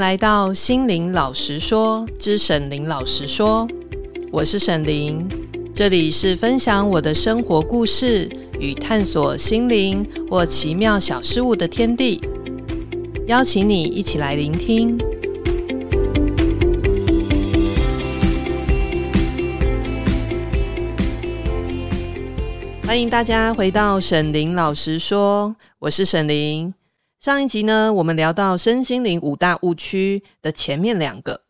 来到心灵老实说之沈伶老实说，我是沈伶，这里是分享我的生活故事与探索心灵或奇妙小事物的天地，邀请你一起来聆听。欢迎大家回到沈伶老实说，我是沈伶。上一集呢，我们聊到身心灵五大误区的前面两个。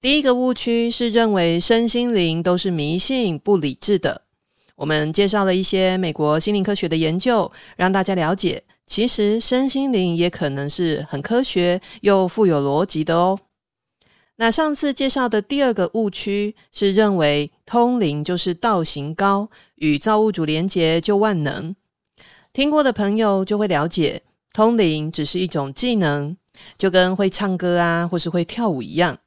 第一个误区是认为身心灵都是迷信、不理智的。我们介绍了一些美国心灵科学的研究，让大家了解，其实身心灵也可能是很科学又富有逻辑的哦。那上次介绍的第二个误区是认为通灵就是道行高，与造物主连结就万能。听过的朋友就会了解。通灵只是一种技能，就跟会唱歌啊，或是会跳舞一样，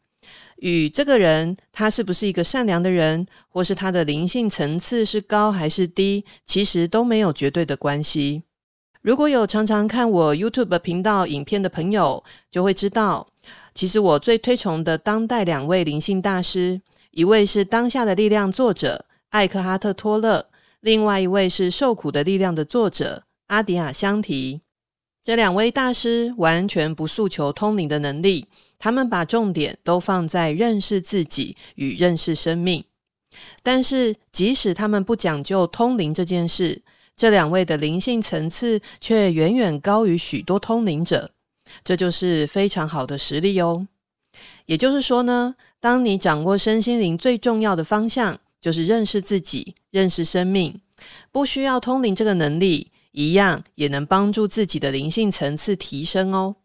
与这个人他是不是一个善良的人，或是他的灵性层次是高还是低，其实都没有绝对的关系。如果有常常看我 YouTube 频道影片的朋友，就会知道，其实我最推崇的当代两位灵性大师，一位是《当下的力量》作者艾克哈特·托勒，另外一位是《受苦的力量》的作者阿迪亚·香提。这两位大师完全不诉求通灵的能力，他们把重点都放在认识自己与认识生命。但是，即使他们不讲究通灵这件事，这两位的灵性层次却远远高于许多通灵者，这就是非常好的实力哦。也就是说呢，当你掌握身心灵最重要的方向，就是认识自己、认识生命，不需要通灵这个能力。一样也能帮助自己的灵性层次提升哦。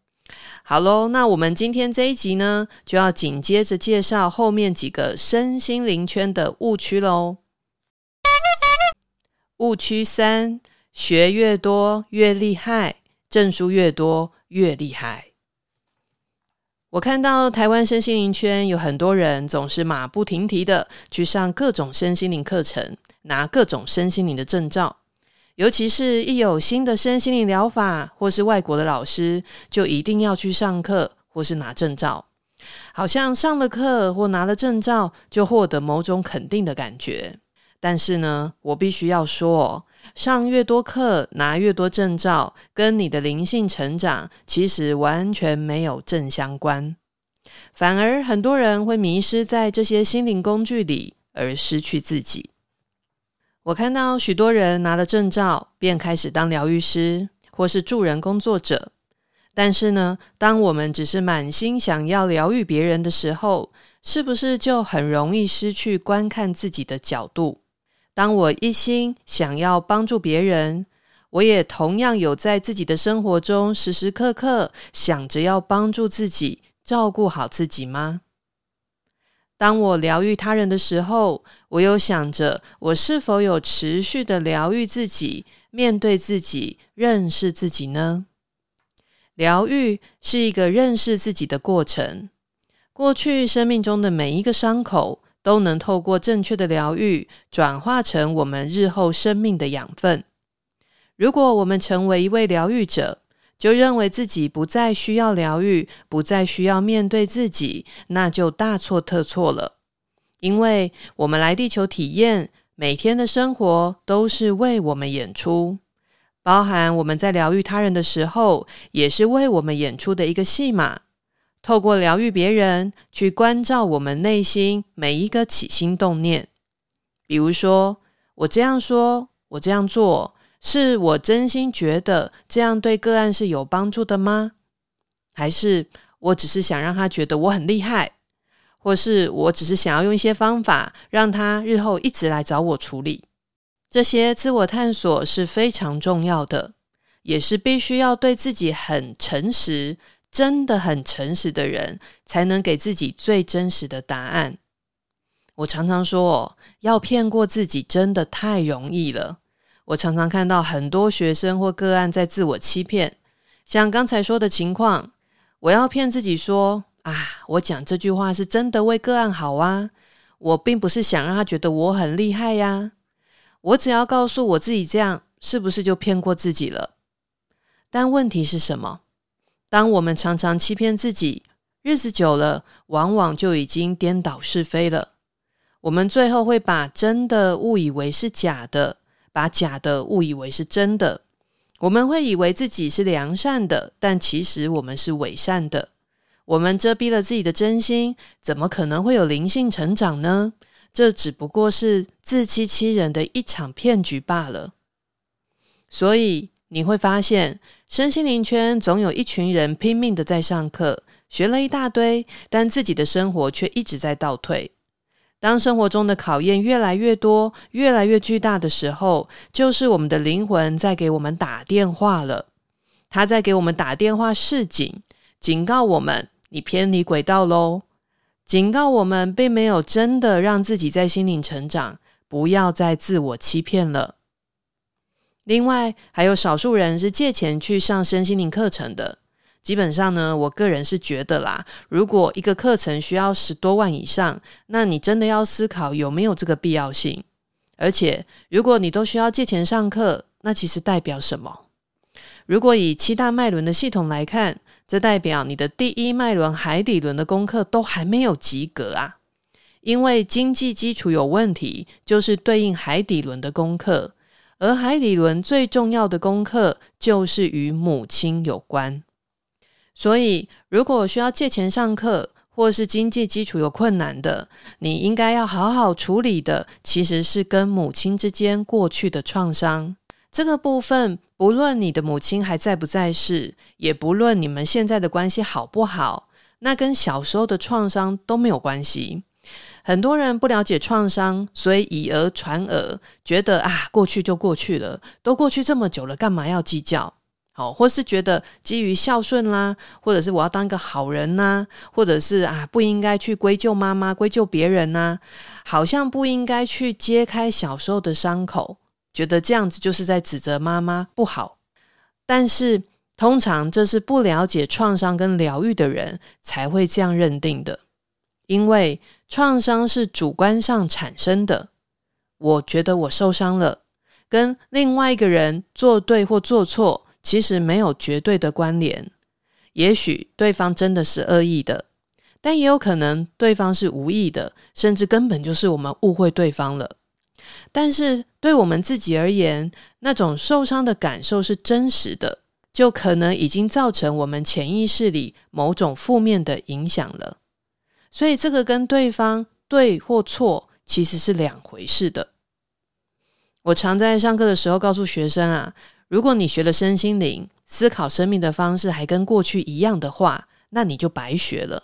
好喽，那我们今天这一集呢，就要紧接着介绍后面几个身心灵圈的误区喽。误区三：学越多越厉害，证书越多越厉害。我看到台湾身心灵圈有很多人总是马不停蹄的去上各种身心灵课程，拿各种身心灵的证照。尤其是一有新的身心灵疗法，或是外国的老师，就一定要去上课或是拿证照，好像上了课或拿了证照就获得某种肯定的感觉。但是呢，我必须要说，上越多课，拿越多证照，跟你的灵性成长其实完全没有正相关，反而很多人会迷失在这些心灵工具里，而失去自己。我看到许多人拿了证照，便开始当疗愈师或是助人工作者。但是呢，当我们只是满心想要疗愈别人的时候，是不是就很容易失去观看自己的角度？当我一心想要帮助别人，我也同样有在自己的生活中时时刻刻想着要帮助自己，照顾好自己吗？当我疗愈他人的时候，我又想着我是否有持续的疗愈自己、面对自己、认识自己呢？疗愈是一个认识自己的过程。过去生命中的每一个伤口，都能透过正确的疗愈，转化成我们日后生命的养分。如果我们成为一位疗愈者，就认为自己不再需要疗愈，不再需要面对自己，那就大错特错了。因为我们来地球体验，每天的生活都是为我们演出，包含我们在疗愈他人的时候，也是为我们演出的一个戏码。透过疗愈别人，去关照我们内心每一个起心动念。比如说，我这样说，我这样做。是我真心觉得这样对个案是有帮助的吗？还是我只是想让他觉得我很厉害，或是我只是想要用一些方法让他日后一直来找我处理？这些自我探索是非常重要的，也是必须要对自己很诚实，真的很诚实的人才能给自己最真实的答案。我常常说，要骗过自己真的太容易了。我常常看到很多学生或个案在自我欺骗，像刚才说的情况，我要骗自己说啊，我讲这句话是真的为个案好啊，我并不是想让他觉得我很厉害呀，我只要告诉我自己这样，是不是就骗过自己了？但问题是什么？当我们常常欺骗自己，日子久了，往往就已经颠倒是非了。我们最后会把真的误以为是假的，把假的误以为是真的。我们会以为自己是良善的，但其实我们是伪善的。我们遮蔽了自己的真心，怎么可能会有灵性成长呢？这只不过是自欺欺人的一场骗局罢了。所以你会发现，身心灵圈总有一群人拼命的在上课，学了一大堆，但自己的生活却一直在倒退。当生活中的考验越来越多、越来越巨大的时候，就是我们的灵魂在给我们打电话了。他在给我们打电话示警，警告我们你偏离轨道喽，警告我们并没有真的让自己在心灵成长，不要再自我欺骗了。另外，还有少数人是借钱去上身心灵课程的。基本上呢，我个人是觉得啦，如果一个课程需要十多万以上，那你真的要思考有没有这个必要性。而且，如果你都需要借钱上课，那其实代表什么？如果以七大脉轮的系统来看，这代表你的第一脉轮海底轮的功课都还没有及格啊，因为经济基础有问题，就是对应海底轮的功课，而海底轮最重要的功课就是与母亲有关。所以，如果需要借钱上课，或是经济基础有困难的，你应该要好好处理的，其实是跟母亲之间过去的创伤。这个部分，不论你的母亲还在不在世，也不论你们现在的关系好不好，那跟小时候的创伤都没有关系。很多人不了解创伤，所以以讹传讹，觉得啊，过去就过去了，都过去这么久了，干嘛要计较？哦，或是觉得基于孝顺啦，或者是我要当一个好人呐，或者是啊不应该去归咎妈妈、归咎别人呐，好像不应该去揭开小时候的伤口，觉得这样子就是在指责妈妈不好。但是通常这是不了解创伤跟疗愈的人才会这样认定的，因为创伤是主观上产生的。我觉得我受伤了，跟另外一个人做对或做错。其实没有绝对的关联，也许对方真的是恶意的，但也有可能对方是无意的，甚至根本就是我们误会对方了。但是对我们自己而言，那种受伤的感受是真实的，就可能已经造成我们潜意识里某种负面的影响了。所以这个跟对方对或错其实是两回事的。我常在上课的时候告诉学生啊。如果你学了身心灵，思考生命的方式还跟过去一样的话，那你就白学了。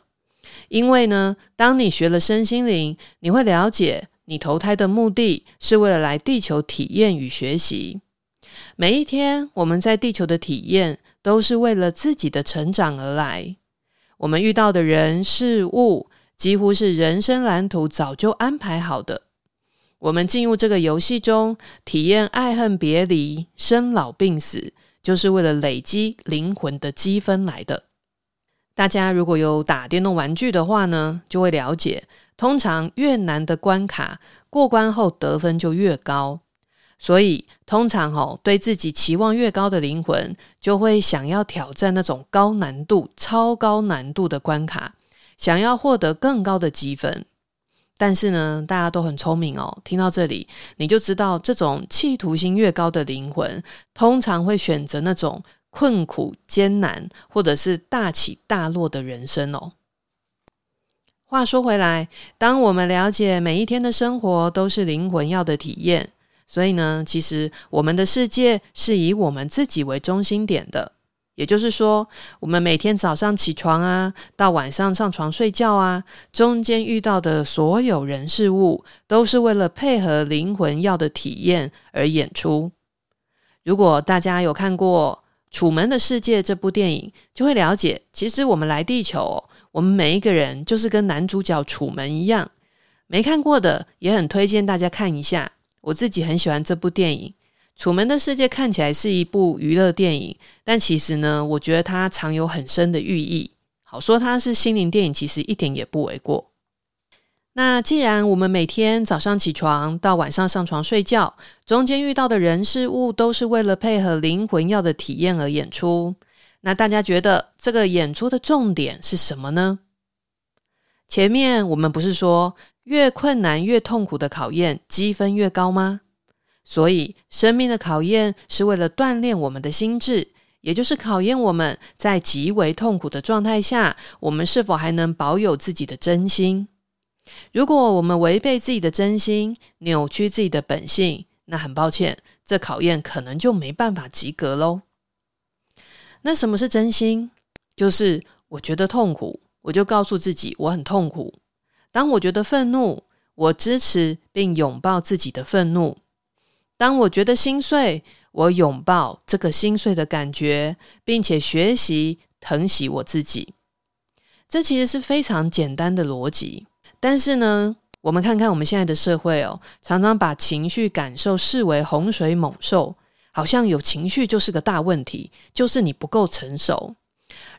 因为呢，当你学了身心灵，你会了解你投胎的目的是为了来地球体验与学习。每一天我们在地球的体验，都是为了自己的成长而来。我们遇到的人事物，几乎是人生蓝图早就安排好的。我们进入这个游戏中，体验爱恨别离、生老病死，就是为了累积灵魂的积分来的。大家如果有打电动玩具的话呢，就会了解，通常越难的关卡，过关后得分就越高。所以，通常哦，对自己期望越高的灵魂，就会想要挑战那种高难度、超高难度的关卡，想要获得更高的积分。但是呢，大家都很聪明哦。听到这里，你就知道这种企图心越高的灵魂，通常会选择那种困苦艰难，或者是大起大落的人生哦。话说回来，当我们了解每一天的生活都是灵魂要的体验，所以呢，其实我们的世界是以我们自己为中心点的。也就是说，我们每天早上起床啊，到晚上上床睡觉啊，中间遇到的所有人事物，都是为了配合灵魂要的体验而演出。如果大家有看过《楚门的世界》这部电影，就会了解，其实我们来地球，我们每一个人就是跟男主角楚门一样。没看过的，也很推荐大家看一下。我自己很喜欢这部电影。《楚门的世界》看起来是一部娱乐电影，但其实呢，我觉得它藏有很深的寓意。好说它是心灵电影，其实一点也不为过。那既然我们每天早上起床到晚上上床睡觉，中间遇到的人事物都是为了配合灵魂要的体验而演出，那大家觉得这个演出的重点是什么呢？前面我们不是说越困难越痛苦的考验积分越高吗？所以生命的考验是为了锻炼我们的心智，也就是考验我们在极为痛苦的状态下，我们是否还能保有自己的真心。如果我们违背自己的真心，扭曲自己的本性，那很抱歉，这考验可能就没办法及格喽。那什么是真心？就是我觉得痛苦，我就告诉自己我很痛苦。当我觉得愤怒，我支持并拥抱自己的愤怒。当我觉得心碎，我拥抱这个心碎的感觉，并且学习疼惜我自己。这其实是非常简单的逻辑。但是呢，我们看看我们现在的社会哦，常常把情绪感受视为洪水猛兽，好像有情绪就是个大问题，就是你不够成熟。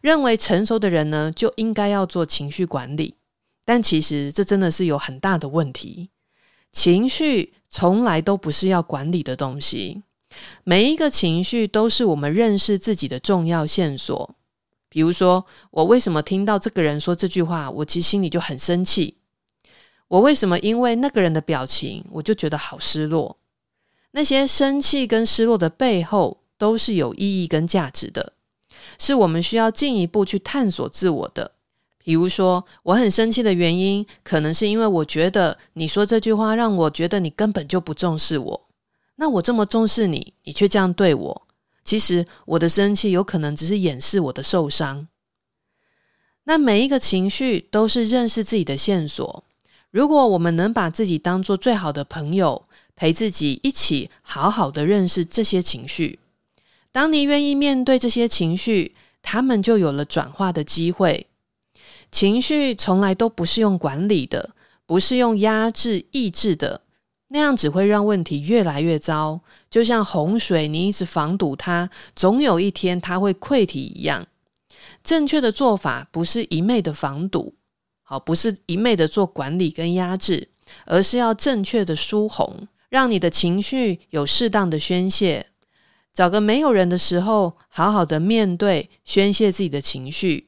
认为成熟的人呢，就应该要做情绪管理，但其实这真的是有很大的问题。情绪从来都不是要管理的东西，每一个情绪都是我们认识自己的重要线索。比如说，我为什么听到这个人说这句话，我其实心里就很生气。我为什么因为那个人的表情，我就觉得好失落？那些生气跟失落的背后，都是有意义跟价值的，是我们需要进一步去探索自我的。比如说，我很生气的原因，可能是因为我觉得你说这句话让我觉得你根本就不重视我。那我这么重视你，你却这样对我，其实我的生气有可能只是掩饰我的受伤。那每一个情绪都是认识自己的线索。如果我们能把自己当做最好的朋友，陪自己一起好好的认识这些情绪，当你愿意面对这些情绪，他们就有了转化的机会。情绪从来都不是用管理的，不是用压制、抑制的，那样只会让问题越来越糟。就像洪水，你一直防堵它，总有一天它会溃堤一样。正确的做法不是一昧的防堵。好，不是一昧的做管理跟压制，而是要正确的疏洪，让你的情绪有适当的宣泄。找个没有人的时候，好好的面对宣泄自己的情绪。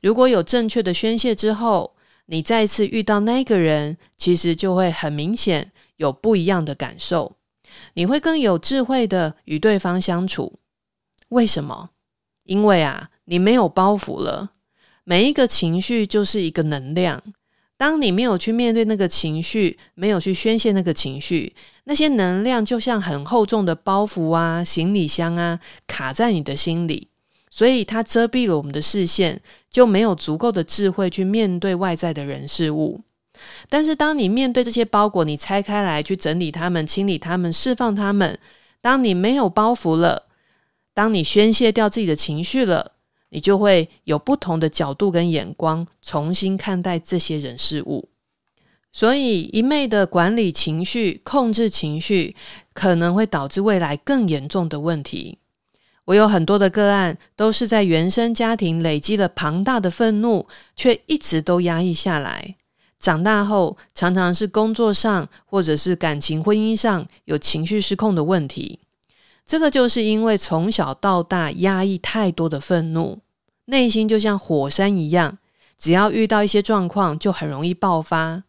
如果有正确的宣泄之后，你再次遇到那个人，其实就会很明显有不一样的感受。你会更有智慧的与对方相处。为什么？因为啊，你没有包袱了。每一个情绪就是一个能量，当你没有去面对那个情绪，没有去宣泄那个情绪，那些能量就像很厚重的包袱啊、行李箱啊，卡在你的心里，所以它遮蔽了我们的视线，就没有足够的智慧去面对外在的人事物。但是，当你面对这些包裹，你拆开来去整理它们、清理它们、释放它们，当你没有包袱了，当你宣泄掉自己的情绪了。你就会有不同的角度跟眼光，重新看待这些人事物。所以，一昧的管理情绪、控制情绪，可能会导致未来更严重的问题。我有很多的个案，都是在原生家庭累积了庞大的愤怒，却一直都压抑下来。长大后，常常是工作上或者是感情、婚姻上有情绪失控的问题。这个就是因为从小到大压抑太多的愤怒，内心就像火山一样，只要遇到一些状况就很容易爆发。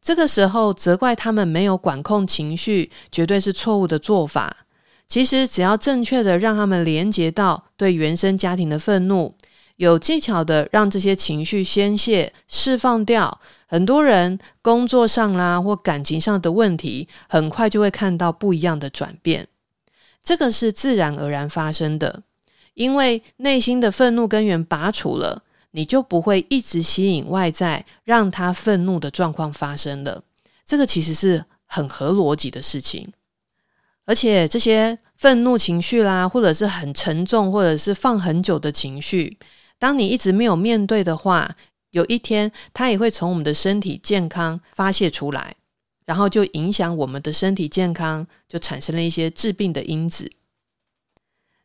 这个时候责怪他们没有管控情绪，绝对是错误的做法。其实只要正确的让他们连接到对原生家庭的愤怒，有技巧的让这些情绪宣泄释放掉，很多人工作上啦或感情上的问题，很快就会看到不一样的转变。这个是自然而然发生的，因为内心的愤怒根源拔除了，你就不会一直吸引外在让他愤怒的状况发生了。这个其实是很合逻辑的事情，而且这些愤怒情绪啦，或者是很沉重，或者是放很久的情绪，当你一直没有面对的话，有一天它也会从我们的身体健康发泄出来。然后就影响我们的身体健康，就产生了一些致病的因子。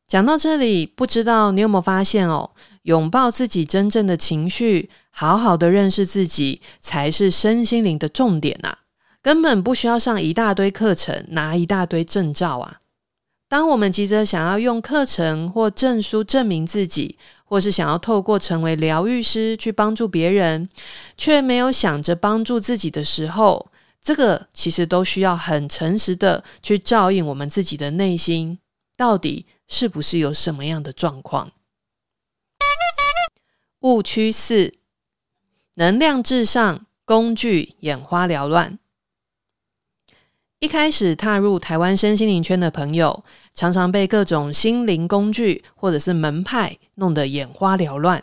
讲到这里，不知道你有没有发现哦？拥抱自己真正的情绪，好好的认识自己，才是身心灵的重点呐！根本不需要上一大堆课程，拿一大堆证照啊！当我们急着想要用课程或证书证明自己，或是想要透过成为疗愈师去帮助别人，却没有想着帮助自己的时候，这个其实都需要很诚实的去照应我们自己的内心，到底是不是有什么样的状况？误区四：能量至上，工具眼花缭乱。一开始踏入台湾身心灵圈的朋友，常常被各种心灵工具或者是门派弄得眼花缭乱。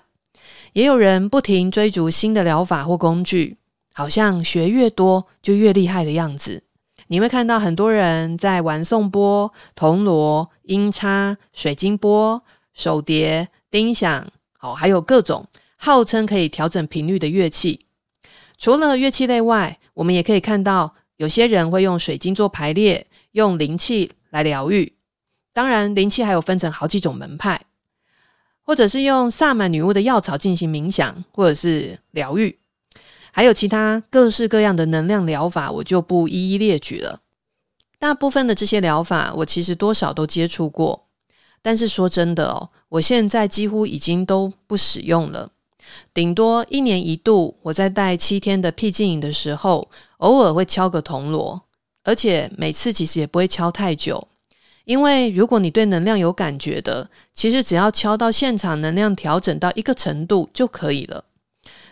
也有人不停追逐新的疗法或工具，好像学越多就越厉害的样子。你会看到很多人在玩颂钵、铜锣、音叉、水晶钵、手碟、叮响，哦，还有各种号称可以调整频率的乐器。除了乐器类外，我们也可以看到。有些人会用水晶做排列，用灵气来疗愈。当然，灵气还有分成好几种门派，或者是用萨满女巫的药草进行冥想，或者是疗愈。还有其他各式各样的能量疗法，我就不一一列举了。大部分的这些疗法，我其实多少都接触过，但是说真的哦，我现在几乎已经都不使用了。顶多一年一度，我在带七天的僻静营的时候，偶尔会敲个铜锣，而且每次其实也不会敲太久，因为如果你对能量有感觉的，其实只要敲到现场能量调整到一个程度就可以了。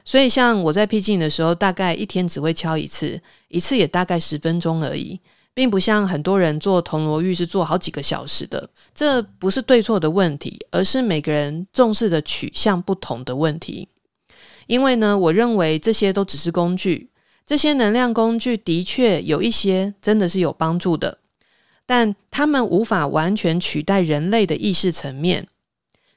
所以像我在僻静营的时候，大概一天只会敲一次，一次也大概十分钟而已，并不像很多人做铜锣浴是做好几个小时的。这不是对错的问题，而是每个人重视的取向不同的问题。因为呢，我认为这些都只是工具，这些能量工具的确有一些真的是有帮助的，但他们无法完全取代人类的意识层面。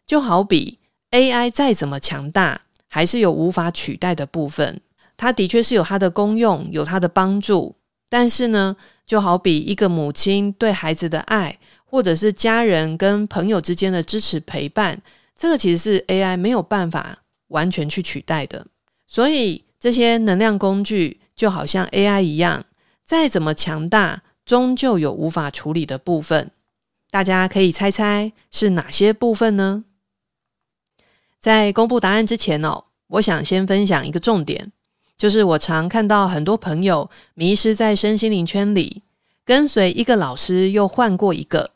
就好比 AI 再怎么强大，还是有无法取代的部分。它的确是有它的功用，有它的帮助。但是呢，就好比一个母亲对孩子的爱，或者是家人跟朋友之间的支持陪伴，这个其实是 AI 没有办法。完全去取代的，所以这些能量工具就好像 AI 一样，再怎么强大，终究有无法处理的部分。大家可以猜猜是哪些部分呢？在公布答案之前哦，我想先分享一个重点，就是我常看到很多朋友迷失在身心灵圈里，跟随一个老师又换过一个，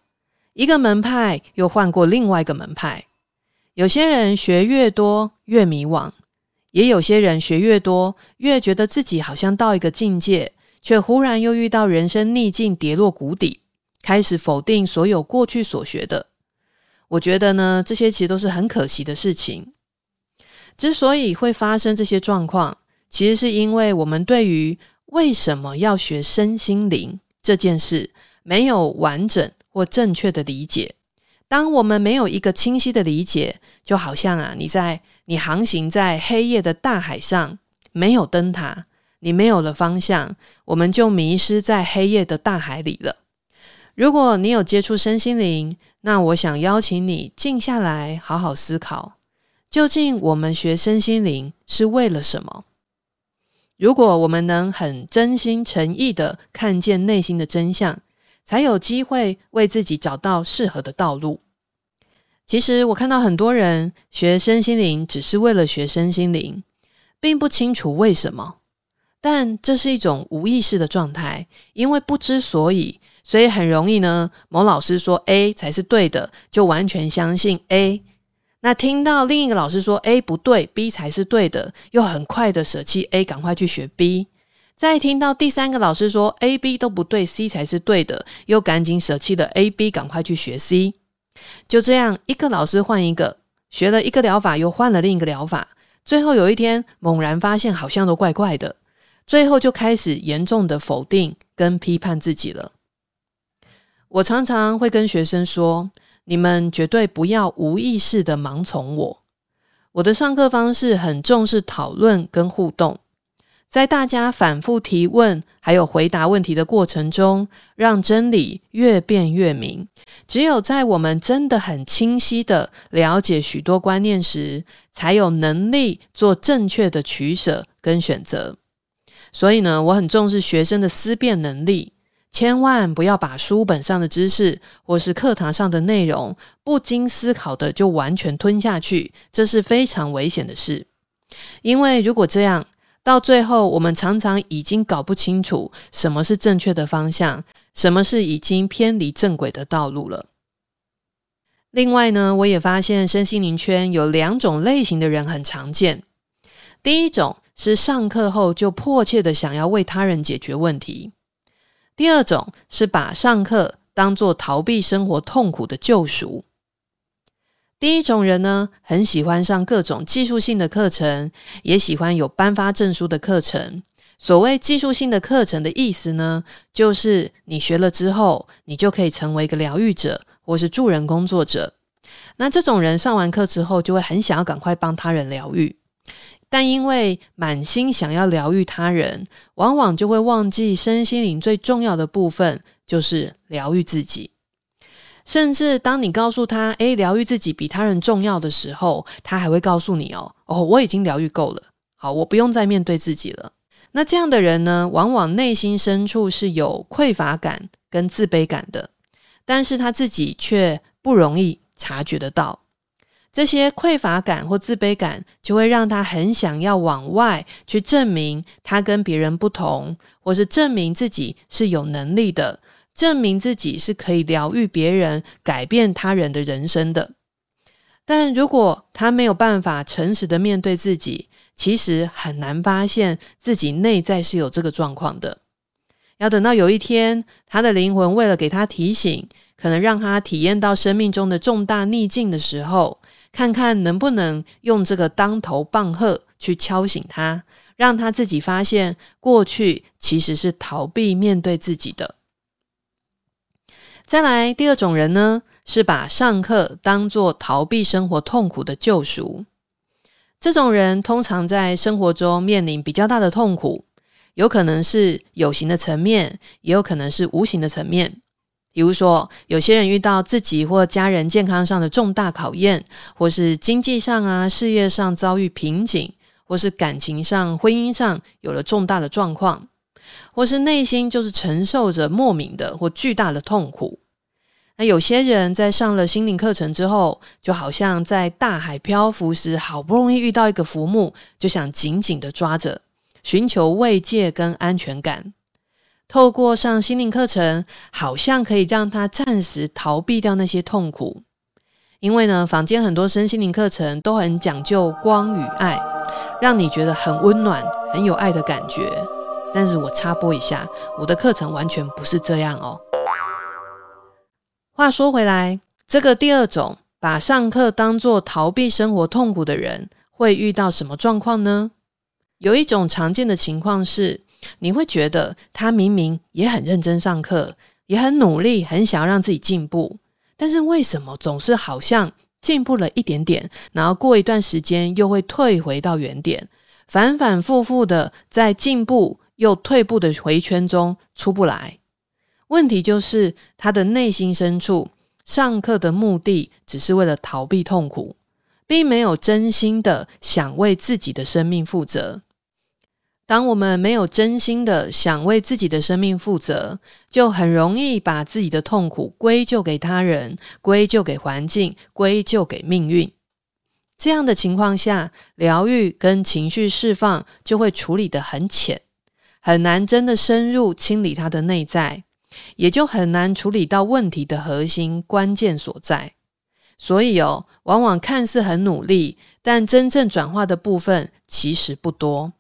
一个门派又换过另外一个门派。有些人学越多越迷惘，也有些人学越多越觉得自己好像到一个境界，却忽然又遇到人生逆境，跌落谷底，开始否定所有过去所学的。我觉得呢，这些其实都是很可惜的事情。之所以会发生这些状况，其实是因为我们对于为什么要学身心灵这件事，没有完整或正确的理解。当我们没有一个清晰的理解，就好像啊，你在你航行在黑夜的大海上，没有灯塔，你没有了方向，我们就迷失在黑夜的大海里了。如果你有接触身心灵，那我想邀请你静下来，好好思考，究竟我们学身心灵是为了什么？如果我们能很真心诚意的看见内心的真相，才有机会为自己找到适合的道路。其实我看到很多人学身心灵，只是为了学身心灵，并不清楚为什么。但这是一种无意识的状态，因为不知所以，所以很容易呢。某老师说 A 才是对的，就完全相信 A。那听到另一个老师说 A 不对，B 才是对的，又很快的舍弃 A，赶快去学 B。再听到第三个老师说 A、B 都不对，C 才是对的，又赶紧舍弃了 A、B，赶快去学 C。就这样，一个老师换一个，学了一个疗法，又换了另一个疗法，最后有一天猛然发现好像都怪怪的，最后就开始严重的否定跟批判自己了。我常常会跟学生说：你们绝对不要无意识的盲从我。我的上课方式很重视讨论跟互动。在大家反复提问还有回答问题的过程中，让真理越辩越明。只有在我们真的很清晰地了解许多观念时，才有能力做正确的取舍跟选择。所以呢，我很重视学生的思辨能力。千万不要把书本上的知识或是课堂上的内容不经思考的就完全吞下去，这是非常危险的事。因为如果这样，到最后我们常常已经搞不清楚什么是正确的方向，什么是已经偏离正轨的道路了。另外呢，我也发现身心灵圈有两种类型的人很常见。第一种是上课后就迫切的想要为他人解决问题。第二种是把上课当作逃避生活痛苦的救赎。第一种人呢，很喜欢上各种技术性的课程，也喜欢有颁发证书的课程。所谓技术性的课程的意思呢，就是你学了之后，你就可以成为一个疗愈者或是助人工作者。那这种人上完课之后，就会很想要赶快帮他人疗愈。但因为满心想要疗愈他人，往往就会忘记身心灵最重要的部分，就是疗愈自己。甚至当你告诉他，诶，疗愈自己比他人重要的时候，他还会告诉你，哦，哦，我已经疗愈够了，好，我不用再面对自己了。那这样的人呢，往往内心深处是有匮乏感跟自卑感的，但是他自己却不容易察觉得到。这些匮乏感或自卑感，就会让他很想要往外去证明他跟别人不同，或是证明自己是有能力的，证明自己是可以疗愈别人、改变他人的人生的。但如果他没有办法诚实的面对自己，其实很难发现自己内在是有这个状况的。要等到有一天，他的灵魂为了给他提醒，可能让他体验到生命中的重大逆境的时候，看看能不能用这个当头棒喝去敲醒他，让他自己发现过去其实是逃避面对自己的。再来，第二种人呢，是把上课当作逃避生活痛苦的救赎。这种人通常在生活中面临比较大的痛苦，有可能是有形的层面，也有可能是无形的层面。比如说，有些人遇到自己或家人健康上的重大考验，或是经济上啊、事业上遭遇瓶颈，或是感情上、婚姻上有了重大的状况，或是内心就是承受着莫名的或巨大的痛苦。那有些人在上了心灵课程之后，就好像在大海漂浮时，好不容易遇到一个浮木，就想紧紧的抓着，寻求慰藉跟安全感。透过上心灵课程，好像可以让他暂时逃避掉那些痛苦。因为呢，坊间很多身心灵课程都很讲究光与爱，让你觉得很温暖、很有爱的感觉。但是我插播一下，我的课程完全不是这样哦。话说回来，这个第二种把上课当作逃避生活痛苦的人，会遇到什么状况呢？有一种常见的情况是，你会觉得他明明也很认真上课，也很努力，很想要让自己进步，但是为什么总是好像进步了一点点，然后过一段时间又会退回到原点，反反复复的在进步又退步的回圈中出不来？问题就是他的内心深处，上课的目的只是为了逃避痛苦，并没有真心的想为自己的生命负责。当我们没有真心的想为自己的生命负责，就很容易把自己的痛苦归咎给他人、归咎给环境、归咎给命运。这样的情况下，疗愈跟情绪释放就会处理得很浅，很难真的深入清理他的内在，也就很难处理到问题的核心关键所在。所以哦，往往看似很努力，但真正转化的部分其实不多。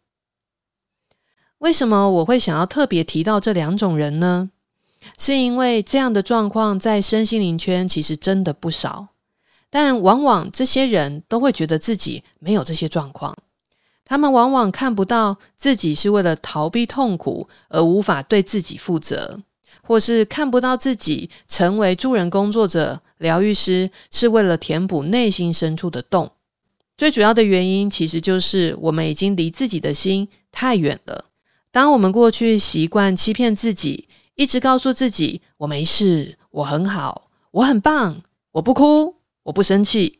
为什么我会想要特别提到这两种人呢？是因为这样的状况在身心灵圈其实真的不少，但往往这些人都会觉得自己没有这些状况。他们往往看不到自己是为了逃避痛苦而无法对自己负责，或是看不到自己成为助人工作者、疗愈师是为了填补内心深处的洞。最主要的原因其实就是我们已经离自己的心太远了。当我们过去习惯欺骗自己，一直告诉自己“我没事，我很好，我很棒，我不哭，我不生气”，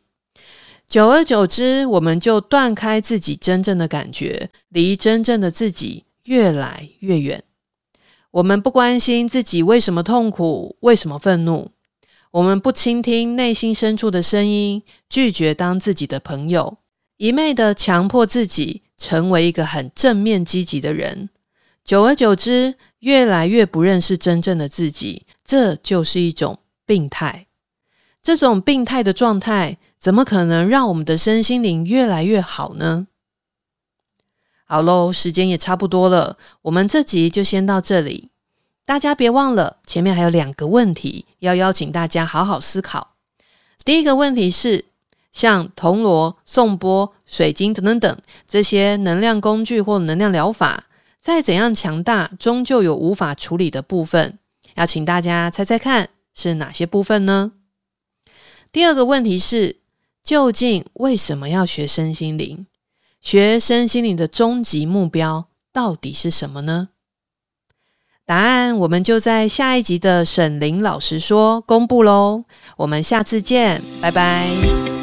久而久之，我们就断开自己真正的感觉，离真正的自己越来越远。我们不关心自己为什么痛苦，为什么愤怒。我们不倾听内心深处的声音，拒绝当自己的朋友，一昧的强迫自己成为一个很正面积极的人。久而久之，越来越不认识真正的自己，这就是一种病态。这种病态的状态，怎么可能让我们的身心灵越来越好呢？好喽，时间也差不多了，我们这集就先到这里。大家别忘了，前面还有两个问题要邀请大家好好思考。第一个问题是，像铜锣、颂钵、水晶等等等这些能量工具或能量疗法，再怎样强大，终究有无法处理的部分。要请大家猜猜看，是哪些部分呢？第二个问题是，究竟为什么要学身心灵？学生心灵的终极目标到底是什么呢？答案我们就在下一集的沈林老师说公布喽。我们下次见，拜拜。